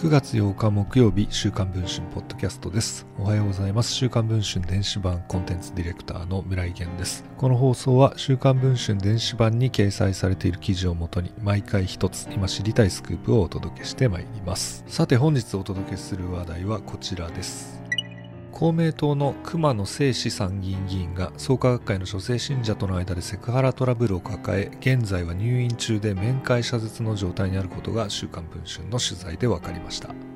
9月8日木曜日週刊文春ポッドキャストです。おはようございます。週刊文春電子版コンテンツディレクターの村井源です。この放送は週刊文春電子版に掲載されている記事をもとに毎回一つ今知りたいスクープをお届けしてまいります。さて本日お届けする話題はこちらです。公明党の熊野正史参議院議員が創価学会の女性信者との間でセクハラトラブルを抱え現在は入院中で面会謝絶の状態にあることが「週刊文春」の取材で分かりました。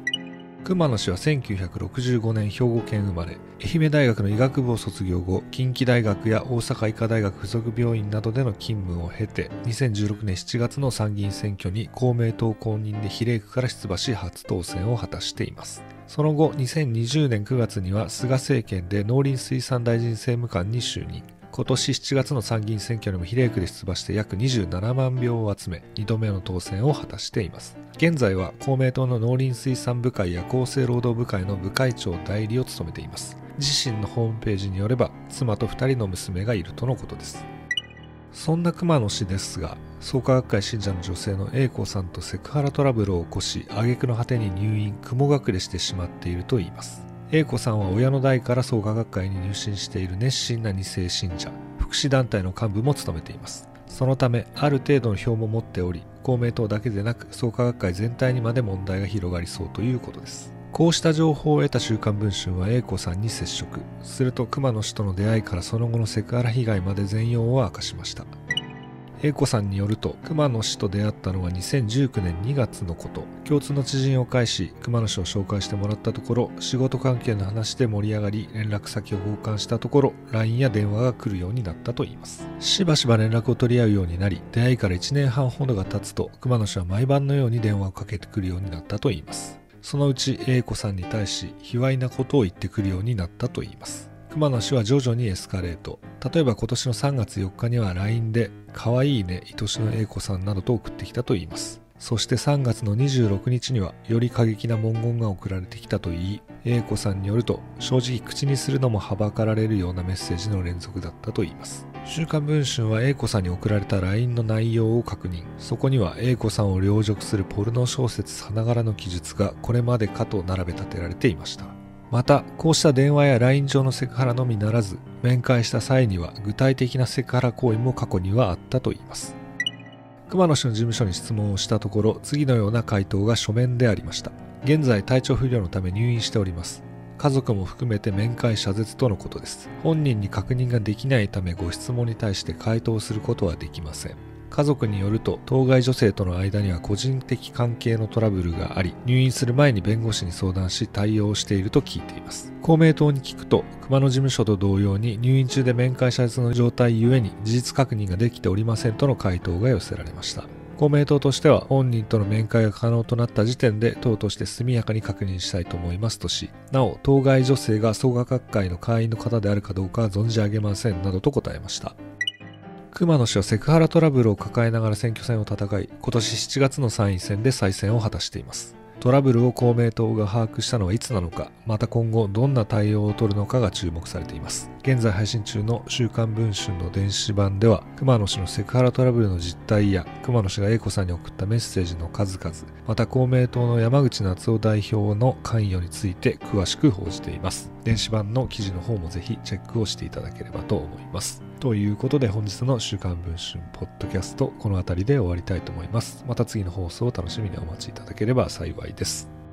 熊野氏は1965年兵庫県生まれ愛媛大学の医学部を卒業後近畿大学や大阪医科大学附属病院などでの勤務を経て2016年7月の参議院選挙に公明党公認で比例区から出馬し初当選を果たしていますその後、2020年9月には菅政権で農林水産大臣政務官に就任。今年7月の参議院選挙にも比例区で出馬して約27万票を集め、2度目の当選を果たしています。現在は公明党の農林水産部会や厚生労働部会の部会長代理を務めています。自身のホームページによれば、妻と2人の娘がいるとのことです。そんな熊野氏ですが、創価学会信者の女性の A 子さんとセクハラトラブルを起こし、挙句の果てに入院、雲隠れしてしまっているといいます。A 子さんは親の代から創価学会に入信している熱心な2世信者、福祉団体の幹部も務めています。そのため、ある程度の票も持っており、公明党だけでなく創価学会全体にまで問題が広がりそうということです。こうした情報を得た週刊文春は A 子さんに接触。すると熊野氏との出会いからその後のセクハラ被害まで全容を明かしました。A 子さんによると熊野氏と出会ったのは2019年2月のこと。共通の知人を介し熊野氏を紹介してもらったところ仕事関係の話で盛り上がり連絡先を交換したところ LINE や電話が来るようになったといいます。しばしば連絡を取り合うようになり出会いから1年半ほどが経つと熊野氏は毎晩のように電話をかけてくるようになったといいます。そのうち A 子さんに対し卑猥なことを言ってくるようになったといいます。熊野氏は徐々にエスカレート。例えば今年の3月4日には LINE で可愛いね愛しの A 子さんなどと送ってきたといいます。そして3月の26日にはより過激な文言が送られてきたといい A 子さんによると正直口にするのもはばかられるようなメッセージの連続だったといいます週刊文春は A 子さんに送られた LINE の内容を確認。そこには A 子さんを凌辱するポルノ小説さながらの記述がこれまでかと並べ立てられていました。またこうした電話や LINE 上のセクハラのみならず面会した際には具体的なセクハラ行為も過去にはあったといいます。熊野氏の事務所に質問をしたところ次のような回答が書面でありました。現在体調不良のため入院しております。家族も含めて面会謝絶とのことです。本人に確認ができないためご質問に対して回答することはできません。家族によると当該女性との間には個人的関係のトラブルがあり入院する前に弁護士に相談し対応していると聞いています。公明党に聞くと熊野事務所と同様に入院中で面会者の状態ゆえに事実確認ができておりませんとの回答が寄せられました。公明党としては本人との面会が可能となった時点で党として速やかに確認したいと思いますとしなお当該女性が創価学会の会員の方であるかどうかは存じ上げませんなどと答えました。熊野氏はセクハラトラブルを抱えながら選挙戦を戦い、今年7月の参院選で再選を果たしています。トラブルを公明党が把握したのはいつなのか、また今後どんな対応を取るのかが注目されています。現在配信中の週刊文春の電子版では、熊野氏のセクハラトラブルの実態や、熊野氏が英子さんに送ったメッセージの数々、また公明党の山口夏夫代表の関与について詳しく報じています。電子版の記事の方もぜひチェックをしていただければと思います。ということで本日の週刊文春ポッドキャストこの辺りで終わりたいと思います。また次の放送を楽しみにお待ちいただければ幸い幸いです。